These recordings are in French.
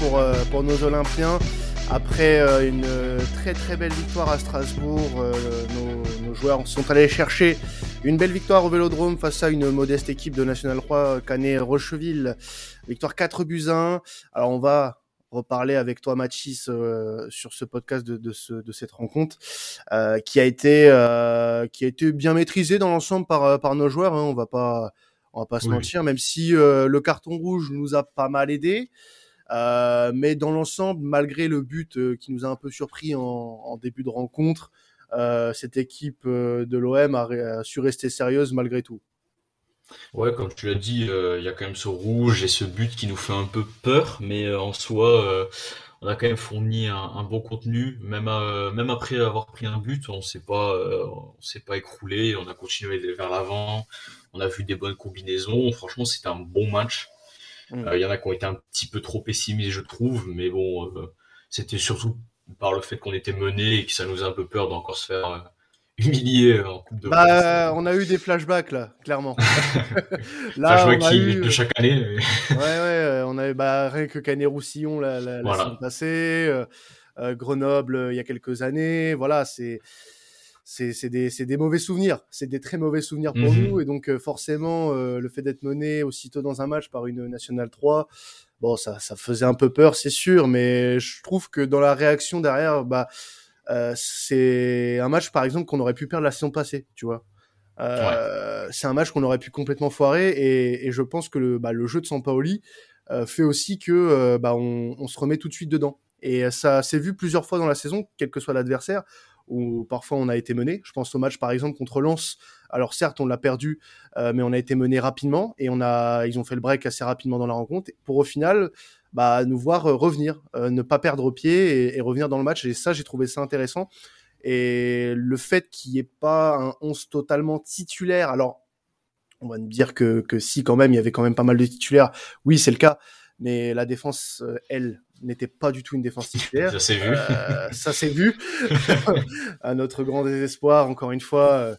pour, euh, pour nos Olympiens. Après euh, une très très belle victoire à Strasbourg, euh, nos, nos, joueurs sont allés chercher une belle victoire au Vélodrome face à une modeste équipe de National 3 Canet-Rocheville. Victoire 4 buts 1. Alors on va reparler avec toi Machis euh, sur ce podcast de, de, ce, de cette rencontre euh, qui a été euh, qui a été bien maîtrisée dans l'ensemble par par nos joueurs hein. on va pas on va pas se oui. mentir même si le carton rouge nous a pas mal aidé mais dans l'ensemble malgré le but qui nous a un peu surpris en, début de rencontre cette équipe de l'OM a, su rester sérieuse malgré tout Ouais, comme tu l'as dit, euh, il y a quand même ce rouge et ce but qui nous fait un peu peur, mais euh, en soi, euh, on a quand même fourni un, bon contenu, même après avoir pris un but, on s'est pas, on s'est pas écroulé, on a continué vers l'avant, on a vu des bonnes combinaisons. Franchement, c'était un bon match. Il mm. y en a qui ont été un petit peu trop pessimistes, je trouve, mais bon, c'était surtout par le fait qu'on était mené et que ça nous a un peu peur d'encore se faire humilié en Coupe de bah, On a eu des flashbacks là, clairement. là, on a eu... de chaque année. Ouais, ouais, on avait bah, rien que Canet-Roussillon la, la, voilà. la semaine passée, euh, euh, Grenoble euh, il y a quelques années. Voilà, c'est c'est des, des, mauvais souvenirs, c'est des très mauvais souvenirs pour -hmm. nous et donc forcément le fait d'être mené aussitôt dans un match par une nationale 3, bon ça, ça faisait un peu peur c'est sûr, mais je trouve que dans la réaction derrière, bah euh, c'est un match par exemple qu'on aurait pu perdre la saison passée, tu vois. Euh, ouais. C'est un match qu'on aurait pu complètement foirer et, et je pense que le, bah, le jeu de Sampaoli euh, fait aussi que euh, bah, on, on, se remet tout de suite dedans. Et ça s'est vu plusieurs fois dans la saison, quel que soit l'adversaire, où parfois on a été mené. Je pense au match par exemple contre Lens. Alors certes, on l'a perdu, euh, mais on a été mené rapidement et on a, ils ont fait le break assez rapidement dans la rencontre pour au final bah, nous voir euh, revenir, euh, ne pas perdre pied et, revenir dans le match. Et ça, j'ai trouvé ça intéressant. Et le fait qu'il n'y ait pas un 11 totalement titulaire, alors on va nous dire que, que si quand même, il y avait quand même pas mal de titulaires, oui, c'est le cas, mais la défense, elle, n'était pas du tout une défense titulaire. Ça s'est vu. Euh, ça s'est vu. à notre grand désespoir, encore une fois. Euh,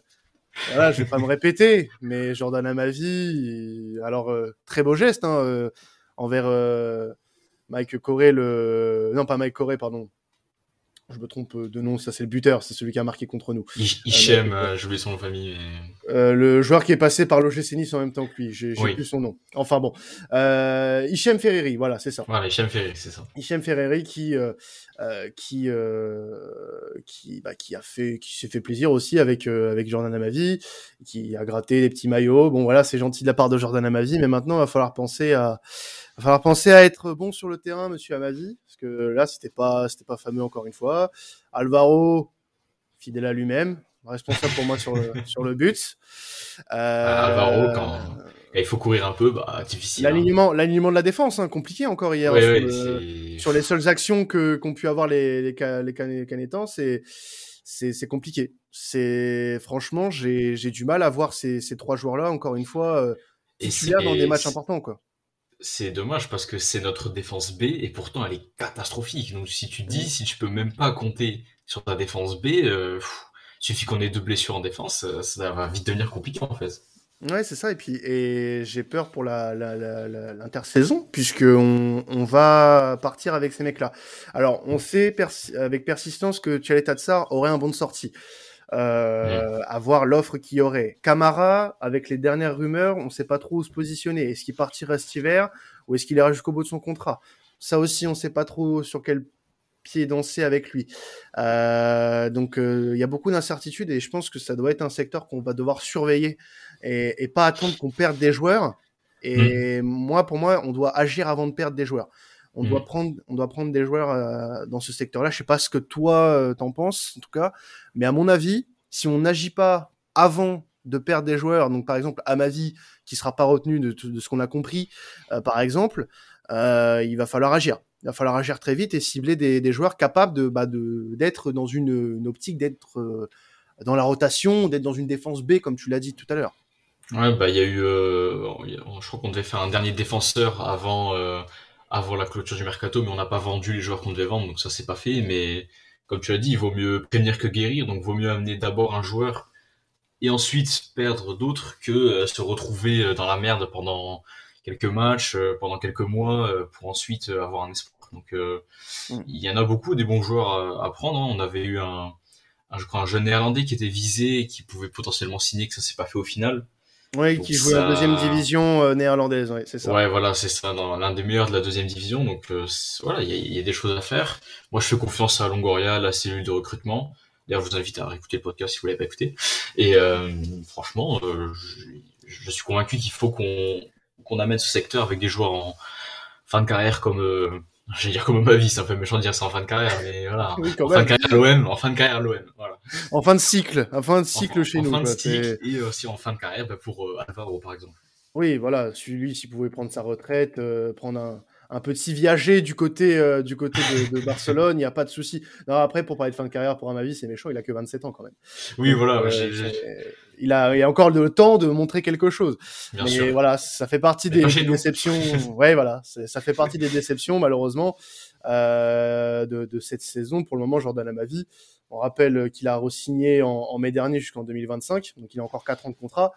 voilà, je vais pas me répéter, mais Jordan à ma vie. Alors, euh, très beau geste hein, envers Mike Corey, le... non pas Mike Corey, pardon. Je me trompe de nom, ça c'est le buteur, c'est celui qui a marqué contre nous. Hichem, euh, j'oublie son nom de famille. Mais... Euh, le joueur qui est passé par l'OGC Nice en même temps que lui, j'ai oui. plus son nom. Enfin bon, euh, Hichem Ferreri, voilà, c'est ça. Voilà, Hichem Ferreri, c'est ça. Hichem Ferreri qui euh, euh qui euh, qui bah, qui a fait qui s'est fait plaisir aussi avec euh, avec Jordan Amavi, qui a gratté des petits maillots. Bon voilà, c'est gentil de la part de Jordan Amavi, mais maintenant il va falloir penser à va falloir penser à être bon sur le terrain, monsieur Amavi, parce que là, c'était pas, c'était pas fameux encore une fois. Alvaro, fidèle à lui-même, responsable pour moi sur le, sur le but. Euh, Alvaro, quand il faut courir un peu, bah, difficile. L'alignement, hein. l'alignement de la défense, hein, compliqué encore hier. Ouais, sur, ouais, le, sur, les seules actions que, qu'ont pu avoir les, les, les, c'est, c'est, c'est compliqué. C'est, franchement, j'ai, j'ai du mal à voir ces, ces trois joueurs-là, encore une fois, euh, titulaires dans des matchs importants, quoi c'est dommage parce que c'est notre défense B et pourtant elle est catastrophique. Donc si tu dis, si tu peux même pas compter sur ta défense B, euh, pff, suffit qu'on ait deux blessures en défense, euh, ça va vite devenir compliqué en fait. Ouais, c'est ça. Et puis, et j'ai peur pour la, la, la, l'intersaison, puisque on, on, va partir avec ces mecs-là. Alors, on sait persi avec persistance que Tchalet Tatsar aurait un bon de sortie euh, mmh. à voir l'offre qu'il y aurait. Camara, avec les dernières rumeurs, on ne sait pas trop où se positionner. Est-ce qu'il partirait cet hiver ou est-ce qu'il ira jusqu'au bout de son contrat? Ça aussi, on ne sait pas trop sur quel pied danser avec lui. Euh, donc, il euh, y a beaucoup d'incertitudes et je pense que ça doit être un secteur qu'on va devoir surveiller et, et pas attendre qu'on perde des joueurs. Et mmh. moi, pour moi, on doit agir avant de perdre des joueurs on mmh. doit prendre on doit prendre des joueurs euh, dans ce secteur-là. Je sais pas ce que toi euh, t'en penses en tout cas, mais à mon avis, si on n'agit pas avant de perdre des joueurs, donc par exemple Amavi qui sera pas retenu de, de ce qu'on a compris, euh, par exemple, euh, il va falloir agir. Il va falloir agir très vite et cibler des, des joueurs capables de bah, d'être dans une, une optique d'être euh, dans la rotation, d'être dans une défense B comme tu l'as dit tout à l'heure. Ouais, bah il y a eu, je crois qu'on devait faire un dernier défenseur avant avant la clôture du mercato, mais on n'a pas vendu les joueurs qu'on devait vendre, donc ça c'est pas fait. Mais comme tu as dit, il vaut mieux prévenir que guérir, donc il vaut mieux amener d'abord un joueur et ensuite perdre d'autres que euh, se retrouver euh, dans la merde pendant quelques matchs pendant quelques mois pour ensuite avoir un espoir. Donc mm. il y en a beaucoup des bons joueurs à, prendre. Hein. On avait eu un, je crois un jeune néerlandais qui était visé et qui pouvait potentiellement signer, que ça s'est pas fait au final. Oui, qui jouait en deuxième division euh, néerlandaise, ouais, c'est ça. Ouais, voilà, c'est ça, l'un des meilleurs de la deuxième division. Donc euh, voilà, il y, y a, des choses à faire. Moi, je fais confiance à Longoria, la cellule de recrutement. D'ailleurs, je vous invite à écouter le podcast si vous l'avez pas écouté. Et euh, franchement, euh, je, je, suis convaincu qu'il faut qu'on qu'on amène ce secteur avec des joueurs en fin de carrière comme je vais dire comme ma vie, c'est un peu méchant de dire ça en fin de carrière, mais voilà. en, fin de carrière l'OM, en fin de carrière l'OM, voilà. En fin de cycle, en fin de cycle chez en nous. En fin de cycle et aussi en fin de carrière bah, pour euh, Alvaro par exemple. Oui, voilà, lui s'il pouvait prendre sa retraite, euh, prendre un, un petit viager du côté, euh, du côté de, de Barcelone, il n'y a pas de souci. Non, après, pour parler de fin de carrière, pour Amavi, c'est méchant, il a que 27 ans quand même. Oui, voilà. Euh, il, a, il a encore le temps de montrer quelque chose. Bien Mais sûr. voilà, ça fait partie des, des déceptions. ouais, voilà, ça fait partie des déceptions, malheureusement, euh, de, de, cette saison. Pour le moment, Jordan Amavi, on rappelle qu'il a re-signé en, en mai dernier jusqu'en 2025, donc il a encore 4 ans de contrat.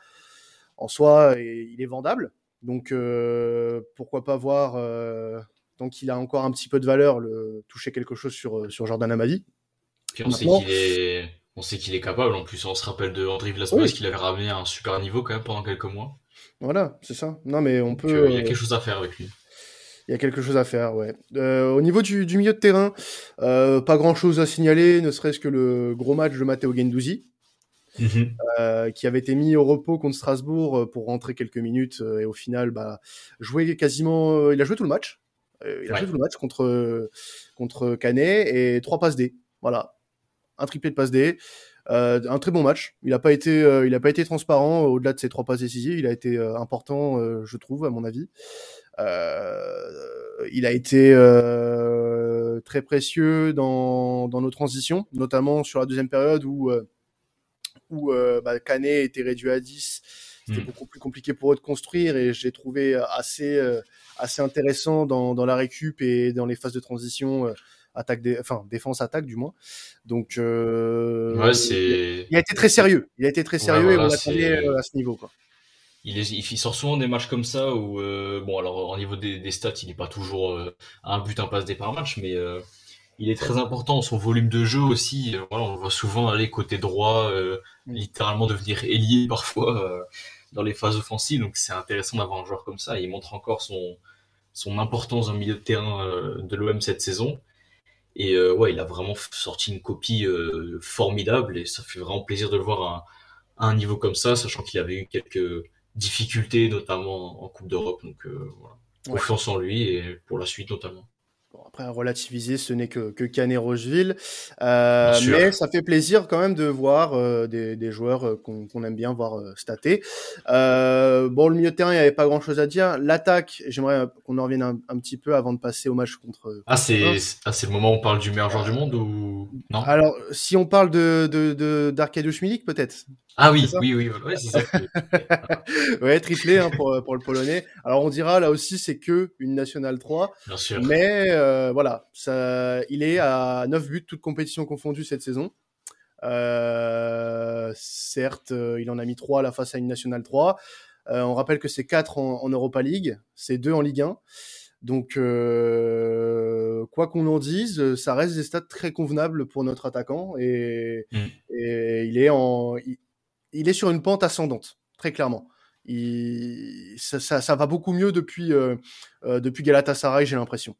En soi, il est vendable. Donc euh, pourquoi pas voir, euh, tant qu'il a encore un petit peu de valeur, le, toucher quelque chose sur, euh, sur Jordan Amadi. Puis on sait qu'il est, on sait qu'il est capable. En plus, on se rappelle de André Villas-Boas oui. qu'il avait ramené à un super niveau quand même pendant quelques mois. Voilà, c'est ça. Non mais on Donc, peut. il y a quelque chose à faire avec lui. Il y a quelque chose à faire, ouais. Euh, au niveau du, du, milieu de terrain, euh, pas grand chose à signaler, ne serait-ce que le gros match de Matteo Gendouzi, Mmh. Euh, qui avait été mis au repos contre Strasbourg euh, pour rentrer quelques minutes euh, et au final bah jouer quasiment il a joué tout le match. Il a ouais. joué tout le match contre contre Canet et trois passes D. Voilà. Un triplé de passes D. Euh, un très bon match. Il a pas été euh, il a pas été transparent au-delà de ses trois passes décisives. Il a été important je trouve à mon avis. Il a été très précieux dans dans nos transitions notamment sur la deuxième période où où euh, bah, Canet était réduit à 10. C'était mmh. beaucoup plus compliqué pour eux de construire et j'ai trouvé assez, euh, assez intéressant dans, dans, la récup et dans les phases de transition. Euh, attaque enfin défense attaque du moins donc euh, ouais, c'est il a été très sérieux il a été très sérieux ouais, voilà, et on l'attendait à ce niveau quoi il, est, il sort souvent des matchs comme ça où euh, bon alors au niveau des, des stats il n'est pas toujours euh, un but un passe des par match mais euh, il est très important son volume de jeu aussi. Voilà, on le voit souvent aller côté droit, euh, littéralement devenir ailier parfois euh, dans les phases offensives. Donc c'est intéressant d'avoir un joueur comme ça. Il montre encore son son importance dans le milieu de terrain euh, de l'OM cette saison. Et euh, ouais, il a vraiment sorti une copie euh, formidable et ça fait vraiment plaisir de le voir à, à un niveau comme ça, sachant qu'il avait eu quelques difficultés, notamment en Coupe d'Europe. Donc voilà, confiance ouais. en lui et pour la suite notamment. Après, relativiser, ce n'est que, que Canet Rocheville. Euh, mais ça fait plaisir quand même de voir euh, des, des, joueurs euh, qu'on qu aime bien voir stater. Bon, le milieu de terrain, il n'y avait pas grand chose à dire. L'attaque, j'aimerais qu'on en revienne un, un, petit peu avant de passer au match contre. Ah, c'est ah, le moment où on parle du meilleur joueur du monde ou non? Alors, si on parle de de, Milik, peut-être. Ah oui, oui, oui, ouais, ça. ouais, triplé hein, pour, pour le Polonais. Alors on dira là aussi, c'est que une nationale 3. Bien sûr. Mais euh, voilà, ça, il est à 9 buts, toutes compétitions confondues cette saison. Euh, certes, euh, il en a mis 3 à la face à une nationale 3. Euh, on rappelle que c'est 4 en, en, Europa League, c'est 2 en Ligue 1. Donc, euh, quoi qu'on en dise, ça reste des stats très convenables pour notre attaquant et, mm. et il est en, il, il est sur une pente ascendante, très clairement. Il, ça, ça, ça, va beaucoup mieux depuis, euh, euh, depuis Galatasaray, j'ai l'impression.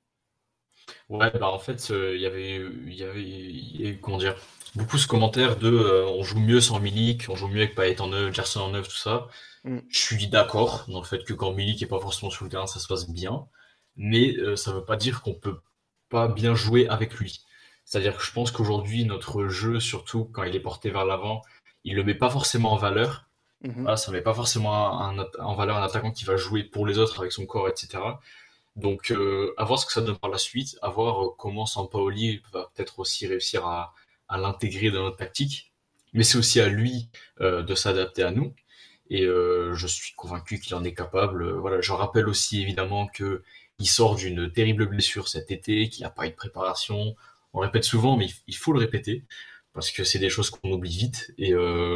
Ouais, bah en fait, il euh, y avait, il y avait, y avait, comment dire, beaucoup ce commentaire de euh, on joue mieux sans Milik, on joue mieux avec Payet en neuf, Gerson en neuf, tout ça. Mm. Je suis d'accord dans le fait que quand Milik est pas forcément sur le terrain, ça se passe bien, mais euh, ça veut pas dire qu'on peut pas bien jouer avec lui. C'est-à-dire que je pense qu'aujourd'hui, notre jeu, surtout quand il est porté vers l'avant, il le met pas forcément en valeur. Mm -hmm. voilà, ça met pas forcément en valeur un attaquant qui va jouer pour les autres avec son corps, etc. Donc, euh, à voir ce que ça donne par la suite, à voir euh, comment Sampaoli va peut-être aussi réussir à, l'intégrer dans notre tactique. Mais c'est aussi à lui euh, de s'adapter à nous. Et euh, je suis convaincu qu'il en est capable. Voilà, je rappelle aussi évidemment que il sort d'une terrible blessure cet été, qu'il n'a pas eu de préparation. On répète souvent, mais il faut le répéter parce que c'est des choses qu'on oublie vite. Et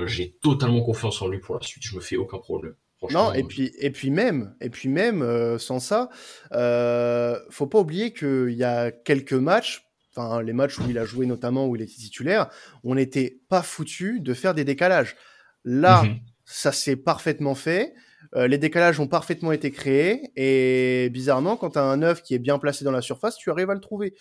j'ai totalement confiance en lui pour la suite. Je me fais aucun problème. Non, et puis, et puis même, et puis même sans ça, euh, faut pas oublier qu'il y a quelques matchs, enfin les matchs où il a joué notamment, où il était titulaire, on n'était pas foutu de faire des décalages. Là, mhm. ça s'est parfaitement fait. Euh, les décalages ont parfaitement été créés et bizarrement, quand tu as un œuf qui est bien placé dans la surface, tu arrives à le trouver.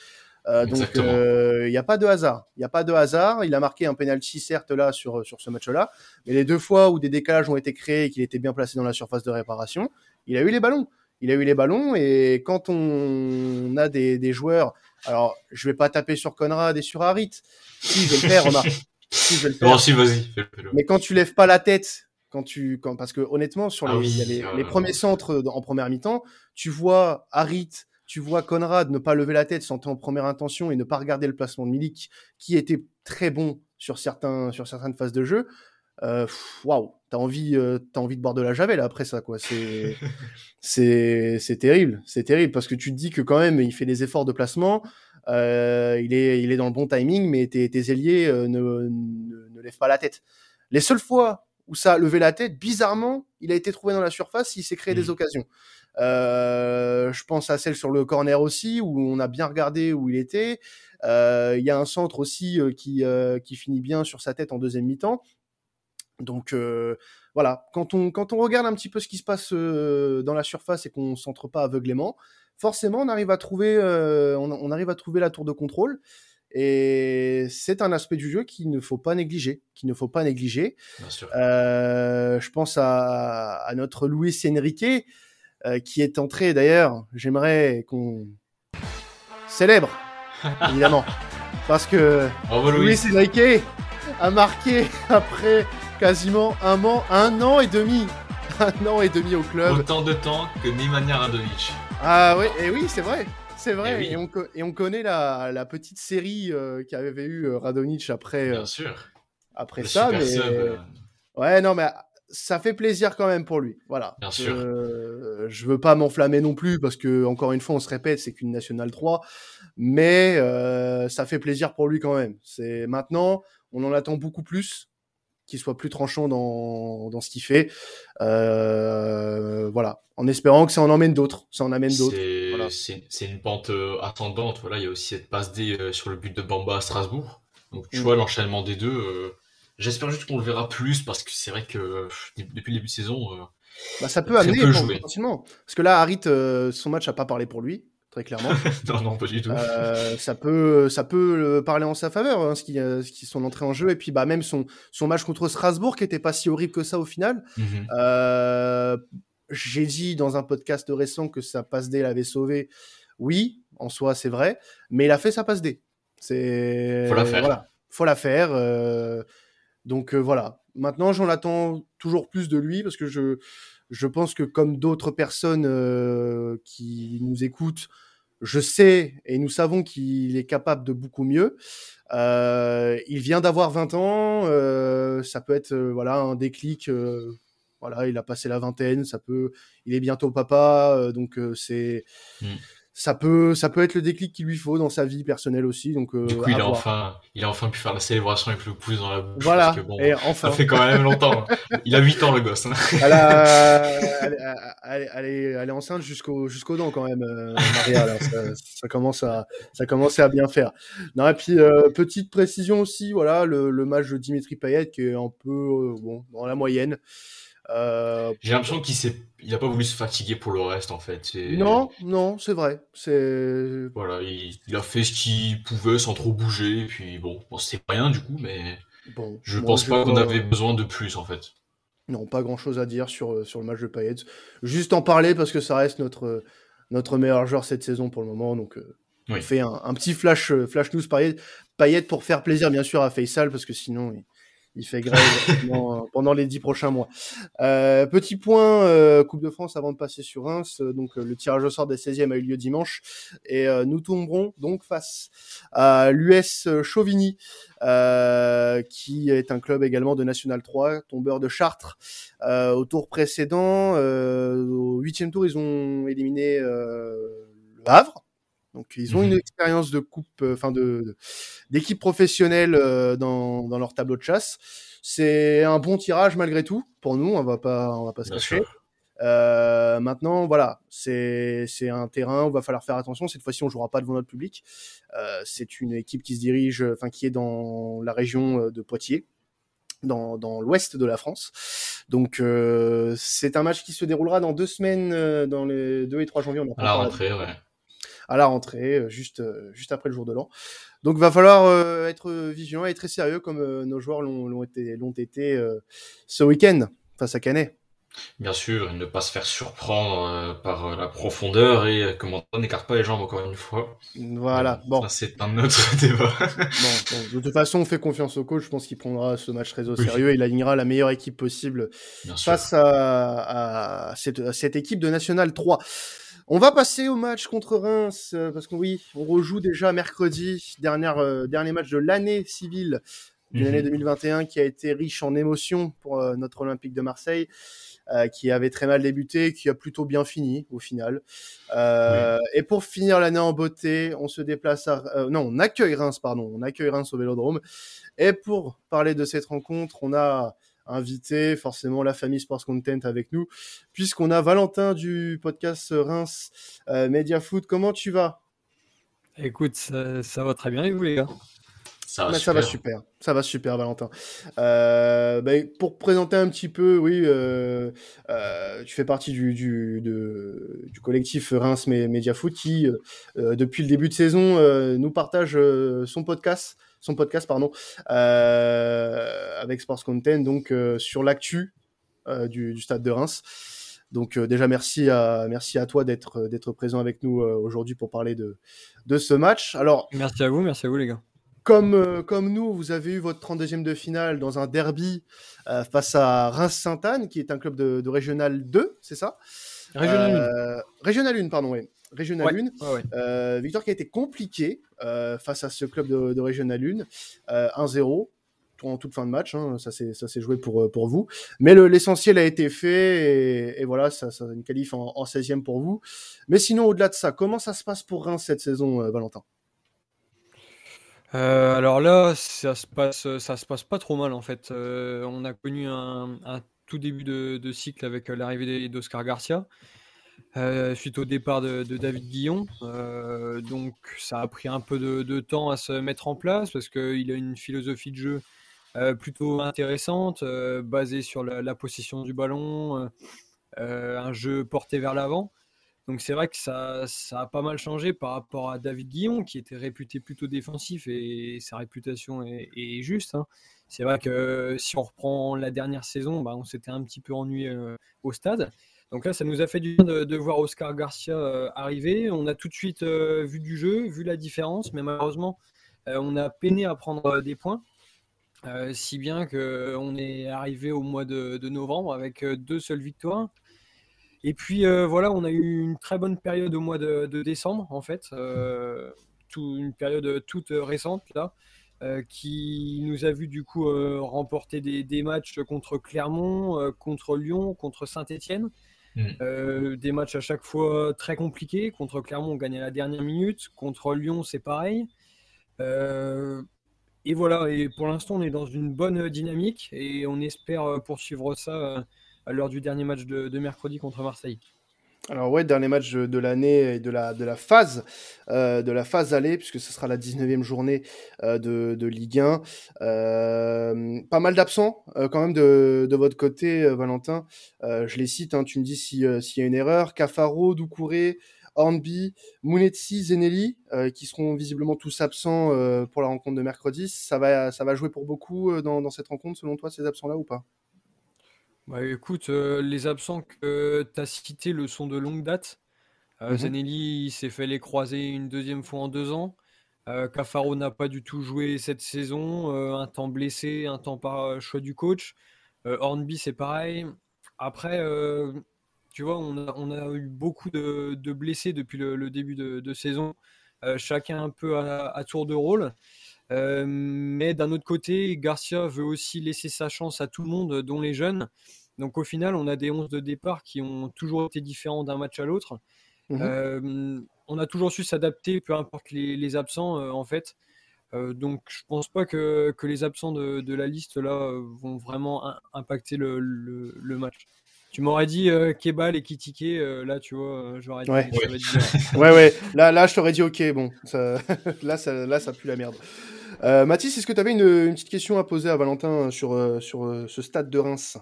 Euh, donc il n'y a pas de hasard. Il n'y a pas de hasard. Il a marqué un penalty certes là sur sur ce match-là, mais les deux fois où des décalages ont été créés et qu'il était bien placé dans la surface de réparation, il a eu les ballons. Il a eu les ballons et quand on a des, des joueurs, alors je vais pas taper sur Conrad et sur Harit. Si je vais le faire, remarque. Si je vais le faire. Bon, si vas-y. Mais quand tu lèves pas la tête quand tu quand, parce que honnêtement sur ah les, les, premiers centres en première mi-temps, tu vois Harit tu vois Conrad ne pas lever la tête, sentir en première intention et ne pas regarder le placement de Milik, qui était très bon sur, certains, sur certaines phases de jeu. Euh, waouh, t'as envie, euh, as envie de boire de la javel après ça, quoi. C'est, c'est, terrible, c'est terrible parce que tu te dis que quand même il fait des efforts de placement, euh, il est, il est dans le bon timing, mais tes, tes ailiers ne, ne, ne, lèvent pas la tête. Les seules fois où ça a levé la tête, bizarrement, il a été trouvé dans la surface, il s'est créé des mmh. occasions. Euh, je pense à celle sur le corner aussi, où on a bien regardé où il était. Euh, il y a un centre aussi euh, qui, qui finit bien sur sa tête en deuxième mi-temps. Donc voilà, quand on, quand on regarde un petit peu ce qui se passe dans la surface et qu'on ne centre pas aveuglément, forcément on arrive à trouver, on, on, arrive à trouver la tour de contrôle. Et c'est un aspect du jeu qu'il ne faut pas négliger, qu'il ne faut pas négliger. Bien sûr. je pense à, à notre Luis Enrique, euh, qui est entré d'ailleurs, j'aimerais qu'on célèbre, évidemment, parce que Luis Enrique a marqué après quasiment un an, un an et demi, un an et demi au club. Autant de temps que Nemanja Radovic. Ah oui, et oui, c'est vrai. C'est vrai, et, on, et, on, connaît la, la petite série euh, qu'avait eu euh, Radonic après, Bien sûr. après ça. Mais... Ouais, non, mais ça fait plaisir quand même pour lui. Voilà. Bien sûr. je veux pas m'enflammer non plus parce que encore une fois, on se répète, c'est qu'une nationale 3, mais euh, ça fait plaisir pour lui quand même. C'est maintenant, on en attend beaucoup plus, qu'il soit plus tranchant dans, dans ce qu'il fait. Euh, voilà, en espérant que ça en emmène d'autres, ça en amène d'autres. C'est une pente euh, attendante. Voilà, il y a aussi cette passe D sur le but de Bamba à Strasbourg. Donc tu mm. vois l'enchaînement des deux J'espère juste qu'on le verra plus parce que c'est vrai que depuis le début de saison, euh, bah, ça peut amener facilement. Parce que là, Harit, euh, son match n'a pas parlé pour lui, très clairement. non, non, pas du tout. Euh, ça peut, ça peut parler en sa faveur, hein, ce, qui, ce qui son entrée en jeu et puis bah même son son match contre Strasbourg qui était pas si horrible que ça au final. Mhm. J'ai dit dans un podcast récent que sa passe D l'avait sauvé. Oui, en soi c'est vrai, mais il a fait sa passe D. C'est faut la faire. Voilà, faut la faire. Donc euh, voilà. Maintenant, j'en attends toujours plus de lui parce que je, je pense que comme d'autres personnes euh, qui nous écoutent, je sais et nous savons qu'il est capable de beaucoup mieux. Euh, il vient d'avoir 20 ans, ça peut être voilà un déclic. voilà, il a passé la vingtaine, ça peut, il est bientôt papa, donc c'est. Mmh ça peut, ça peut être le déclic qu'il lui faut dans sa vie personnelle aussi. Donc, euh, du coup, il a, enfin, il a enfin pu faire la célébration avec le pouce dans la bouche. Voilà, et enfin. Ça fait quand même longtemps. il a 8 ans, le gosse. Hein. Elle, a, elle, elle, est, elle est enceinte jusqu'au jusqu'au dents quand même, euh, Maria. ça, ça, commence à, ça commence à bien faire. Non, et puis, euh, petite précision aussi, voilà, le, le match de Dimitri Payet qui est un peu euh, bon, dans la moyenne. Euh, J'ai l'impression qu'il s'est, il a pas voulu se fatiguer pour le reste en fait. Non, non, c'est vrai. C'est voilà, il, a fait ce qu'il pouvait sans trop bouger. Et puis bon, bon c'est rien du coup, mais bon, je pense pas qu'on avait besoin de plus en fait. Non, pas grand chose à dire sur, euh, sur le match de Payet. Juste en parler parce que ça reste notre, notre meilleur joueur cette saison pour le moment. Donc, euh, on fait un, un, petit flash, flash news Payet, Payet pour faire plaisir, bien sûr, à Faisal parce que sinon, il fait grève pendant, les dix prochains mois. Euh, petit point euh, Coupe de France avant de passer sur Reims. Euh, donc le tirage au sort des 16e a eu lieu dimanche et nous tomberons donc face à l'US Chauvigny qui est un club également de National 3, tombeur de Chartres. au tour précédent, au huitième tour, ils ont éliminé le Havre Donc ils ont une mhm. expérience de coupe, enfin de d'équipe professionnelle dans, dans leur tableau de chasse. C'est un bon tirage malgré tout pour nous. On va pas on va pas se cacher. Euh, maintenant, voilà, c'est un terrain où il va falloir faire attention. Cette fois-ci, on jouera pas devant notre public. Euh, c'est une équipe qui se dirige, enfin qui est dans la région euh, de Poitiers, dans, dans l'ouest de la France. Donc, euh, c'est un match qui se déroulera dans deux semaines, euh, dans les 2 et 3 janvier. On à la rentrée, ouais. À la rentrée, juste, juste après le jour de l'an. Donc, va falloir être vigilant et très sérieux comme nos joueurs l'ont été, l'ont été ce week-end face à Canet. Bien sûr, et ne pas se faire surprendre euh, par euh, la profondeur et euh, comment on n'écarte pas les jambes encore une fois. Voilà, bon. Ça, c'est un autre débat. bon, de toute façon, on fait confiance au coach. Je pense qu'il prendra ce match très au sérieux et il alignera la meilleure équipe possible face à, cette, cette, équipe de National 3. On va passer au match contre Reims, parce que oui, on rejoue déjà mercredi, dernière, dernier match de l'année civile de l'année 2021 mhm. qui a été riche en émotions pour notre Olympique de Marseille. Euh, qui avait très mal débuté, qui a plutôt bien fini au final. Euh, et pour finir l'année en beauté, on se déplace à... Euh, non, on accueille Reims, pardon, on accueille Reims au Vélodrome. Et pour parler de cette rencontre, on a invité forcément la famille Sports Content avec nous, puisqu'on a Valentin du podcast Reims Media Food. Comment tu vas? Écoute, ça, ça, va très bien et vous les gars? Ça va, ça va super. Ça va super, Valentin. Euh, bah, pour présenter un petit peu, oui, euh, euh, tu fais partie du, du, de, du collectif Reims Media Foot qui, euh, depuis le début de saison, euh, nous partage son podcast, son podcast pardon, avec Sports Content, donc sur l'actu du, du, stade de Reims. Donc déjà merci à merci à toi d'être d'être présent avec nous aujourd'hui pour parler de de ce match. Alors merci à vous, merci à vous les gars. Comme, euh, comme nous, vous avez eu votre 32e de finale dans un derby euh, face à Reims-Sainte-Anne, qui est un club de, de Régional 2, c'est ça? Régional 1. Euh, Régional 1, pardon, oui. Régional 1. victoire qui a été compliquée face à ce club de, de Régional 1. 1-0 en toute fin de match, hein, ça s'est joué pour, pour vous. Mais l'essentiel a été fait et, et voilà, ça, ça une qualif en, en, 16e pour vous. Mais sinon, au-delà de ça, comment ça se passe pour Reims cette saison, Valentin? Euh, alors là, ça se passe, ça se passe pas trop mal en fait. Euh, on a connu un, tout début de, cycle avec l'arrivée d'Oscar Garcia, euh, suite au départ de, David Guillon. donc ça a pris un peu de, temps à se mettre en place parce qu'il a une philosophie de jeu plutôt intéressante, basée sur la, la, possession du ballon, un jeu porté vers l'avant. Donc c'est vrai que ça, a pas mal changé par rapport à David Guillon, qui était réputé plutôt défensif et sa réputation est, juste. Hein. C'est vrai que si on reprend la dernière saison, bah, on s'était un petit peu ennuyé euh, au stade. Donc là, ça nous a fait du bien de, voir Oscar Garcia euh, arriver. On a tout de suite euh, vu du jeu, vu la différence, mais malheureusement, on a peiné à prendre des points. si bien qu'on est arrivé au mois de novembre avec deux seules victoires. Et puis euh, voilà, on a eu une très bonne période au mois de, décembre, en fait, euh, une période toute récente là, euh, qui nous a vu du coup remporter des, matchs contre Clermont, contre Lyon, contre Saint-Étienne. Mm. des matchs à chaque fois très compliqués. Contre Clermont, on gagnait à la dernière minute. Contre Lyon, c'est pareil. et voilà, et pour l'instant, on est dans une bonne dynamique et on espère poursuivre ça lors du dernier match de, mercredi contre Marseille. Alors ouais, dernier match de l'année et de la, de la phase euh, de la phase aller, puisque ce sera la 19e journée euh, de, Ligue 1. Euh, pas mal d'absents quand même de, de, votre côté, Valentin. je les cite, hein, tu me dis s'il y a une erreur. Cafaro, Doucouré, Hornby, Mounetsi, Zenelli, qui seront visiblement tous absents pour la rencontre de mercredi. Ça va, ça va jouer pour beaucoup dans cette rencontre, selon toi, ces absents-là ou pas? Bah, écoute, euh, les absents que tu as cités le sont de longue date. Euh, mhm. Zanelli s'est fait les croiser une deuxième fois en deux ans. Euh, Cafaro n'a pas du tout joué cette saison, un temps blessé, un temps par choix du coach. Hornby, c'est pareil. Après, tu vois, on a, eu beaucoup de, blessés depuis le, début de, saison, chacun un peu à tour de rôle. mais d'un autre côté, Garcia veut aussi laisser sa chance à tout le monde, dont les jeunes. Donc au final, on a des 11 de départ qui ont toujours été différents d'un match à l'autre. Mmh on a toujours su s'adapter, peu importe les, absents, en fait. donc, je pense pas que, les absents de, la liste là vont vraiment impacter le, match. Tu m'aurais dit Kebal et Kitike, là, tu vois, j'aurais dit. Ouais. ouais, ouais. Là, là, je t'aurais dit OK, bon, là, ça, là, ça pue la merde. Mathis, est-ce que tu avais une, une, petite question à poser à Valentin sur, sur ce stade de Reims?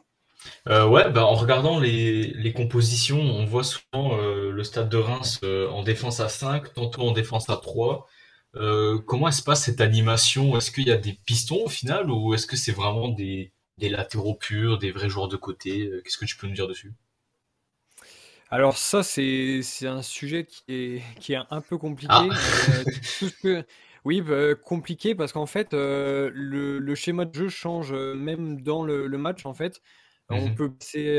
Euh, ouais, bah, en regardant les, compositions, on voit souvent euh, le stade de Reims euh, en défense à 5, tantôt en défense à 3. comment se passe cette animation? Est-ce qu'il y a des pistons au final ou est-ce que c'est vraiment des, latéraux purs, des vrais joueurs de côté? Qu'est-ce que tu peux nous dire dessus? Alors ça, c'est un sujet qui est, qui est un peu compliqué. Ah. Oui, bah, compliqué parce qu'en fait, le, schéma de jeu change même dans le, le match en fait. On mmh peut passer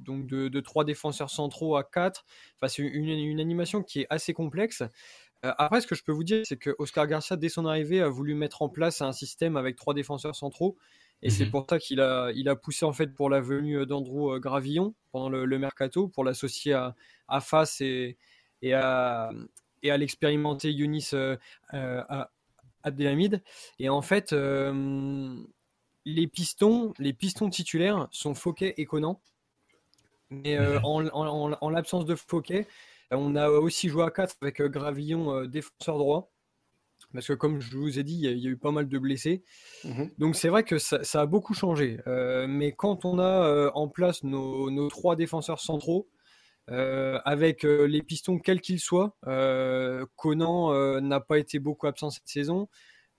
donc de, trois défenseurs centraux à quatre. Enfin, c'est une, animation qui est assez complexe. après, ce que je peux vous dire, c'est que Oscar Garcia, dès son arrivée, a voulu mettre en place un système avec trois défenseurs centraux. Et c'est mmh pour ça qu'il a, il a poussé en fait pour la venue d'Andrew Gravillon pendant le, mercato, pour l'associer à, à Fas et, et à, et à l'expérimenter Younis Abdelhamid. Et en fait, les pistons, les pistons titulaires sont Fouquet et Conan. Mais euh, en, l'absence de Fouquet, on a aussi joué à 4 avec euh, Gravillon, euh, défenseur droit. Parce que comme je vous ai dit, il y, a eu pas mal de blessés. Mhm. Donc c'est vrai que ça, a beaucoup changé. mais quand on a en place nos, trois défenseurs centraux, avec les pistons quels qu'ils soient, Conan n'a pas été beaucoup absent cette saison.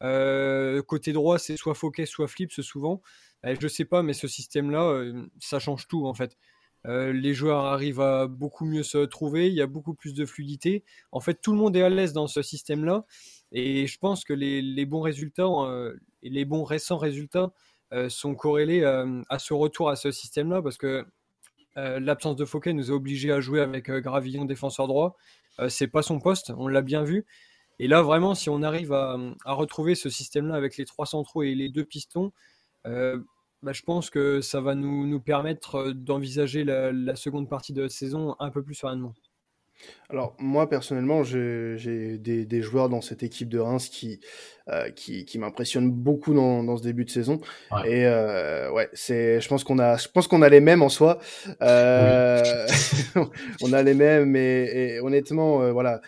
Euh, côté droit, c'est soit Fouquet, soit Flips souvent. Je je sais pas, mais ce système-là, euh, ça change tout en fait. Euh, les joueurs arrivent à beaucoup mieux se trouver, il y a beaucoup plus de fluidité. En fait, tout le monde est à l'aise dans ce système-là. Et je pense que les, bons résultats, les bons récents résultats, sont corrélés à ce retour à ce système-là parce que l'absence de Fouquet nous a obligés à jouer avec Gravillon défenseur droit. c'est pas son poste, on l'a bien vu. Et là, vraiment, si on arrive à, retrouver ce système-là avec les trois centraux et les deux pistons, euh, bah, je pense que ça va nous, permettre euh, d'envisager la, seconde partie de la saison un peu plus sereinement. Alors moi personnellement, j'ai des, joueurs dans cette équipe de Reims qui euh, qui, m'impressionnent beaucoup dans, ce début de saison. Et euh, ouais, c'est, je pense qu'on a, je pense qu'on a les mêmes en soi. Euh, on a les mêmes, et, honnêtement, voilà,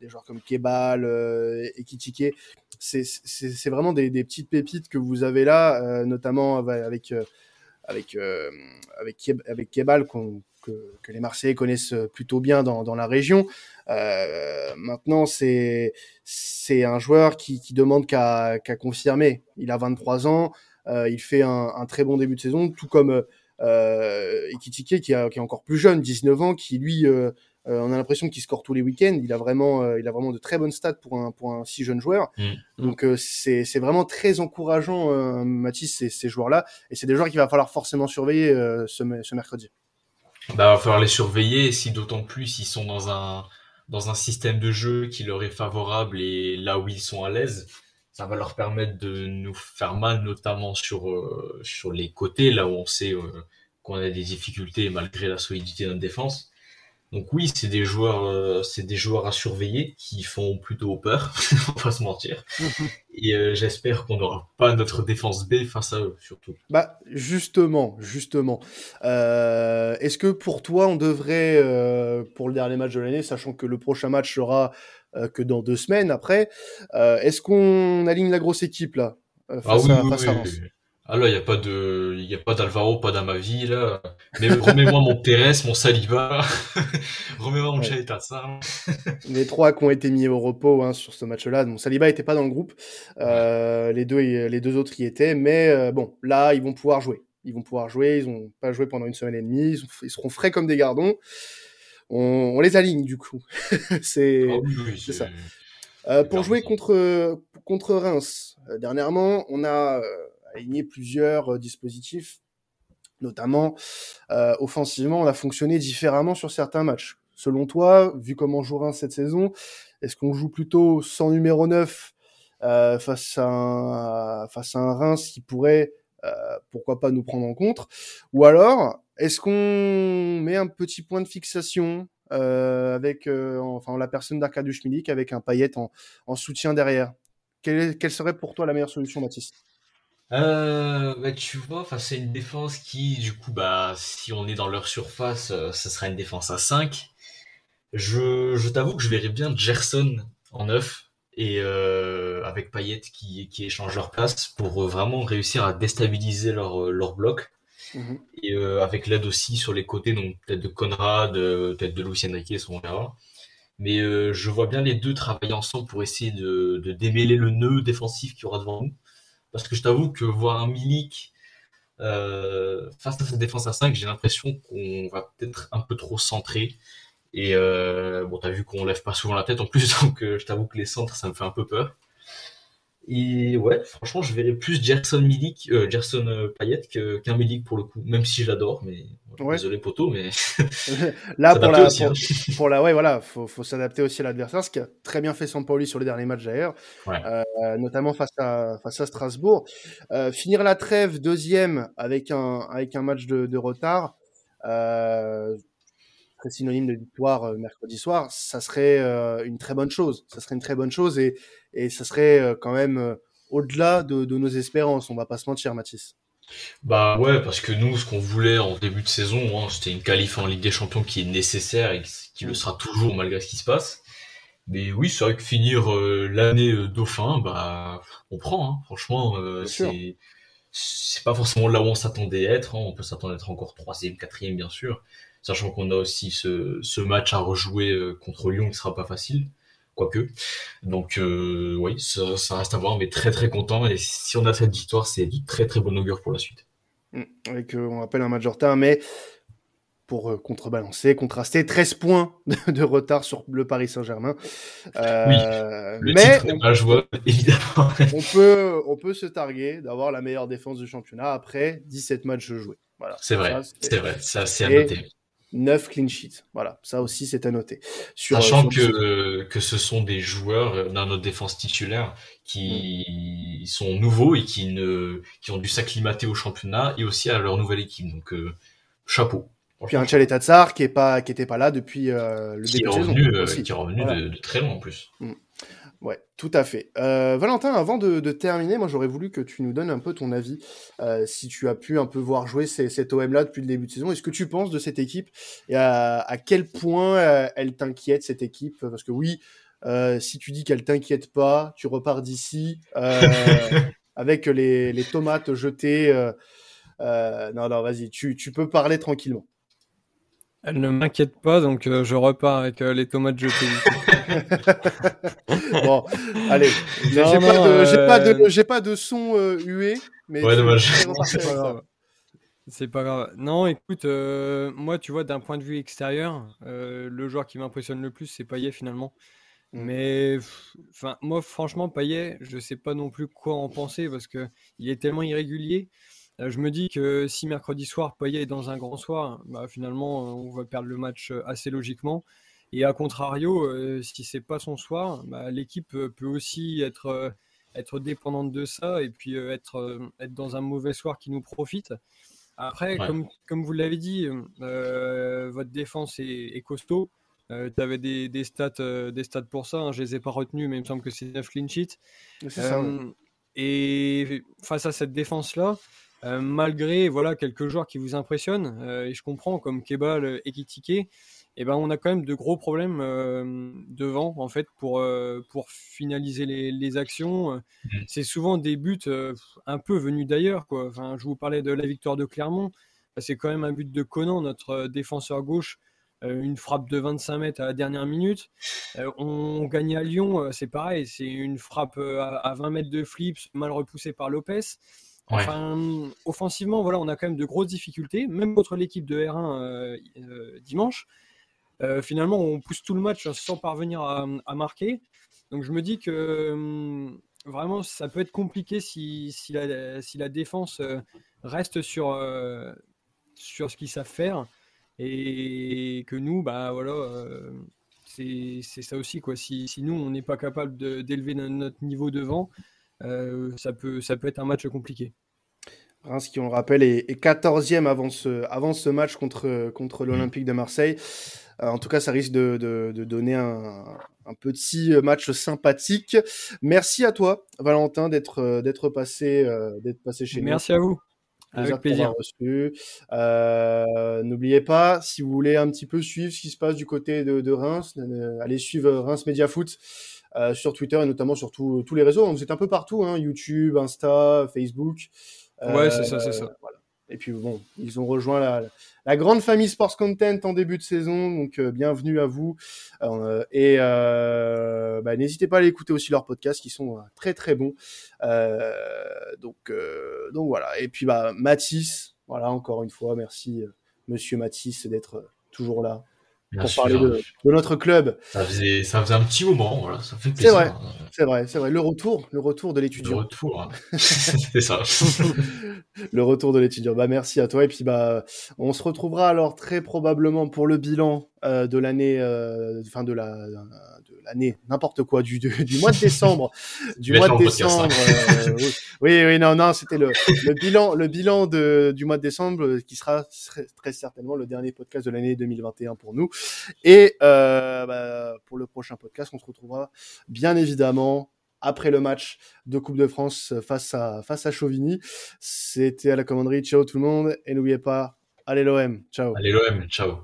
des joueurs comme Kebal et Kitike, c'est vraiment des, petites pépites que vous avez là, notamment avec avec avec avec Kebal qu'on que, les Marseillais connaissent plutôt bien dans, la région. Euh, maintenant, c'est c'est un joueur qui, qui demande qu'à confirmer. Il a 23 ans, euh, il fait un, très bon début de saison, tout comme euh, Ekitike qui, est encore plus jeune, 19 ans, qui lui euh, on a l'impression qu'il score tous les week-ends. Il a vraiment, il a vraiment de très bonnes stats pour un pour un si jeune joueur. Mm. Donc c'est c'est vraiment très encourageant, Mathis, ces, ces joueurs-là. Et c'est des joueurs qu'il va falloir forcément surveiller ce, ce mercredi. Bah, va falloir les surveiller, si d'autant plus ils sont dans un, dans un système de jeu qui leur est favorable et là où ils sont à l'aise, ça va leur permettre de nous faire mal, notamment sur, euh, sur les côtés, là où on sait euh, qu'on a des difficultés malgré la solidité de notre défense. Donc oui, c'est des joueurs, euh, c'est des joueurs à surveiller qui font plutôt peur, on va se mentir. Et euh, j'espère qu'on n'aura pas notre défense B face à eux, surtout. Bah justement, justement. Euh, est-ce que pour toi, on devrait, pour le dernier match de l'année, sachant que le prochain match sera que dans deux semaines après, est-ce qu'on aligne la grosse équipe là face ah oui, à, oui, oui, ah là, il n'y a pas de, il y a pas d'Alvaro, pas d'Amavi, là. Mais remets-moi mon Pérez, mon Saliba. remets-moi mon ouais. les trois qui ont été mis au repos, hein, sur ce match-là. Mon Saliba était pas dans le groupe. Euh, les deux, les deux autres y étaient. Mais, euh, bon, là, ils vont pouvoir jouer. Ils vont pouvoir jouer. Ils ont pas joué pendant une semaine et demie. Ils, seront frais comme des gardons. On, les aligne, du coup. c'est, ah ça. Euh, pour jouer contre, contre Reims, dernièrement, on a, aligné plusieurs euh, dispositifs, notamment euh, offensivement, on a fonctionné différemment sur certains matchs. Selon toi, vu comment joue Reims cette saison, est-ce qu'on joue plutôt sans numéro 9 euh, face, à un, face à un Reims qui pourrait, pourquoi pas, nous prendre en compte Ou alors, est-ce qu'on met un petit point de fixation avec enfin la personne d'Arkadiusz Milik avec un paillette en, soutien derrière? Quelle, quelle, serait pour toi la meilleure solution, Mathis bah, tu vois, c'est une défense qui, du coup, bah, si on est dans leur surface, ce sera une défense à 5. Je, je t'avoue que je verrais bien Gerson en 9 et euh, avec Payet qui, qui échange leur place pour euh, vraiment réussir à déstabiliser leur, euh, leur bloc. Mhm. Et avec l'aide aussi sur les côtés, donc peut-être de Conrad, peut-être de Luis Enrique, on verra. Mais je vois bien les deux travailler ensemble pour essayer de, de démêler le nœud défensif qu'il y aura devant nous. Parce que je t'avoue que voir un Milik face à cette défense à 5, j'ai l'impression qu'on va peut-être un peu trop centré. Et euh, bon, t'as vu qu'on lève pas souvent la tête en plus, donc euh, je t'avoue que les centres, ça me fait un peu peur. Et ouais, franchement, je verrais plus Gerson Milik, euh, Gerson euh, Payet qu'un Milik pour le coup, même si j'adore, mais désolé poto, mais là pour la, hein. pour, la, ouais voilà, faut, faut s'adapter aussi à l'adversaire, ce qui a très bien fait Sampoli sur les derniers matchs d'ailleurs, euh, notamment face à face à Strasbourg. Euh, finir la trêve deuxième avec un avec un match de, de retard. Euh, très synonyme de victoire euh, mercredi soir, ça serait euh, une très bonne chose. Ça serait une très bonne chose et, et ça serait euh, quand même au-delà de, de, nos espérances. On va pas se mentir, Mathis. Bah ouais, parce que nous, ce qu'on voulait en début de saison, hein, c'était une qualif en Ligue des Champions qui est nécessaire et qui le sera toujours malgré ce qui se passe. Mais oui, c'est vrai que finir l'année dauphin, bah on prend. Hein. Franchement, c'est c'est pas forcément là où on s'attendait à être. Hein. On peut s'attendre à être encore troisième, quatrième, bien sûr sachant qu'on a aussi ce, ce, match à rejouer euh, contre Lyon qui sera pas facile, quoique. Donc euh, oui, ça, ça, reste à voir, mais très très content. Et si on a cette victoire, c'est du très très bon augure pour la suite. Avec, euh, on rappelle un match de retard, mais pour contrebalancer, contraster, 13 points de, retard sur le Paris Saint-Germain. Euh, oui, le mais titre pas jouable, évidemment. on, peut, on peut se targuer d'avoir la meilleure défense du championnat après 17 matchs joués. Voilà. C'est vrai, c'est vrai, ça c'est à noter. 9 clean sheets. Voilà, ça aussi c'est à noter. Sachant euh, que, que ce sont des joueurs euh, dans notre défense titulaire qui mm. sont nouveaux et qui, ne, qui ont dû s'acclimater au championnat et aussi à leur nouvelle équipe. Donc euh, chapeau. Puis un Tchal Tatsar qui est pas qui était pas là depuis le qui début est revenu, de saison. qui est revenu de, très loin en plus. Mm. Ouais, tout à fait. Euh, Valentin, avant de, de terminer, moi j'aurais voulu que tu nous donnes un peu ton avis, euh, si tu as pu un peu voir jouer ces, cet OM-là depuis le début de saison. Est-ce que tu penses de cette équipe et à, à quel point euh, elle t'inquiète cette équipe? Parce que oui, euh, si tu dis qu'elle t'inquiète pas, tu repars d'ici avec les, les, tomates jetées. non, non, vas-y, tu, tu peux parler tranquillement. Elle ne m'inquiète pas, donc euh, je repars avec euh, les tomates jetées. bon, allez. J'ai pas, pas, de, pas de son euh, hué, mais ouais, dommage. C'est pas grave. C'est pas grave. Non, écoute, moi, tu vois, d'un point de vue extérieur, le joueur qui m'impressionne le plus, c'est Payet finalement. Mm. Mais enfin, moi, franchement, Payet, je sais pas non plus quoi en penser parce que il est tellement irrégulier. Euh, je me dis que si mercredi soir Payet est dans un grand soir, bah, finalement euh, on va perdre le match euh, assez logiquement. Et à contrario, si c'est pas son soir, bah, l'équipe peut aussi être être dépendante de ça et puis être être dans un mauvais soir qui nous profite. Après, comme, comme vous l'avez dit, votre défense est, costaud. tu avais des, des stats, des stats pour ça, hein. je les ai pas retenus, mais il me semble que c'est 9 clean sheets. Et face à cette défense-là, euh, malgré voilà quelques joueurs qui vous impressionnent, euh, et je comprends comme Kebal et Kitike, et eh ben on a quand même de gros problèmes euh, devant en fait pour pour finaliser les, les actions. Mmh. C'est souvent des buts un peu venus d'ailleurs quoi. Enfin, je vous parlais de la victoire de Clermont, bah, c'est quand même un but de Conan, notre défenseur gauche. une frappe de 25 mètres à la dernière minute. on, gagne à Lyon, c'est pareil, c'est une frappe à, à, 20 mètres de flips, mal repoussée par Lopez. Offensivement, voilà, on a quand même de grosses difficultés, même contre l'équipe de R1 euh, euh, dimanche. Euh, finalement, on pousse tout le match sans parvenir à, marquer. Donc, je me dis que vraiment, ça peut être compliqué si, la, défense reste sur, sur ce qu'ils savent faire et que nous, bah voilà, c'est ça aussi quoi. Si, nous, on n'est pas capable d'élever notre niveau devant, ça, peut, ça peut être un match compliqué. Reims, qui on le rappelle, est, 14e avant ce, avant ce match contre, contre l'Olympique de Marseille. en tout cas, ça risque de, de, donner un, un, petit match sympathique. Merci à toi, Valentin, d'être d'être passé d'être passé chez nous. Merci à vous. Avec plaisir. Euh, N'oubliez pas, si vous voulez un petit peu suivre ce qui se passe du côté de, de Reims, euh, allez suivre Reims Media Foot euh, sur Twitter et notamment sur tous les réseaux. Vous êtes un peu partout, hein, YouTube, Insta, Facebook. ouais, c'est ça, c'est ça. Voilà. Et puis bon, ils ont rejoint la, la, grande famille Sports Content en début de saison, donc euh, bienvenue à vous. Euh, et euh, bah, n'hésitez pas à aller écouter aussi leurs podcasts qui sont très très bons. donc donc voilà. Et puis bah Mathis, voilà encore une fois, merci Monsieur Mathis d'être toujours là pour parler de, de, notre club. Ça faisait, ça faisait un petit moment, voilà, ça fait plaisir. C'est vrai, c'est vrai, c'est vrai. Le retour, le retour de l'étudiant. Le retour, hein. c'est ça. le retour de l'étudiant. Bah merci à toi et puis bah on se retrouvera alors très probablement pour le bilan euh, de l'année, euh, enfin de la de l'année, n'importe quoi, du, du, mois de décembre, du mois de hein. décembre. Euh, oui, oui, non, non, c'était le, le bilan, le bilan de, du mois de décembre qui sera très certainement le dernier podcast de l'année 2021 pour nous. Et bah, pour le prochain podcast, on se retrouvera bien évidemment après le match de Coupe de France face à face à Chauvigny. C'était à la commanderie. Ciao tout le monde et n'oubliez pas, allez l'OM. Ciao. Allez l'OM. Ciao.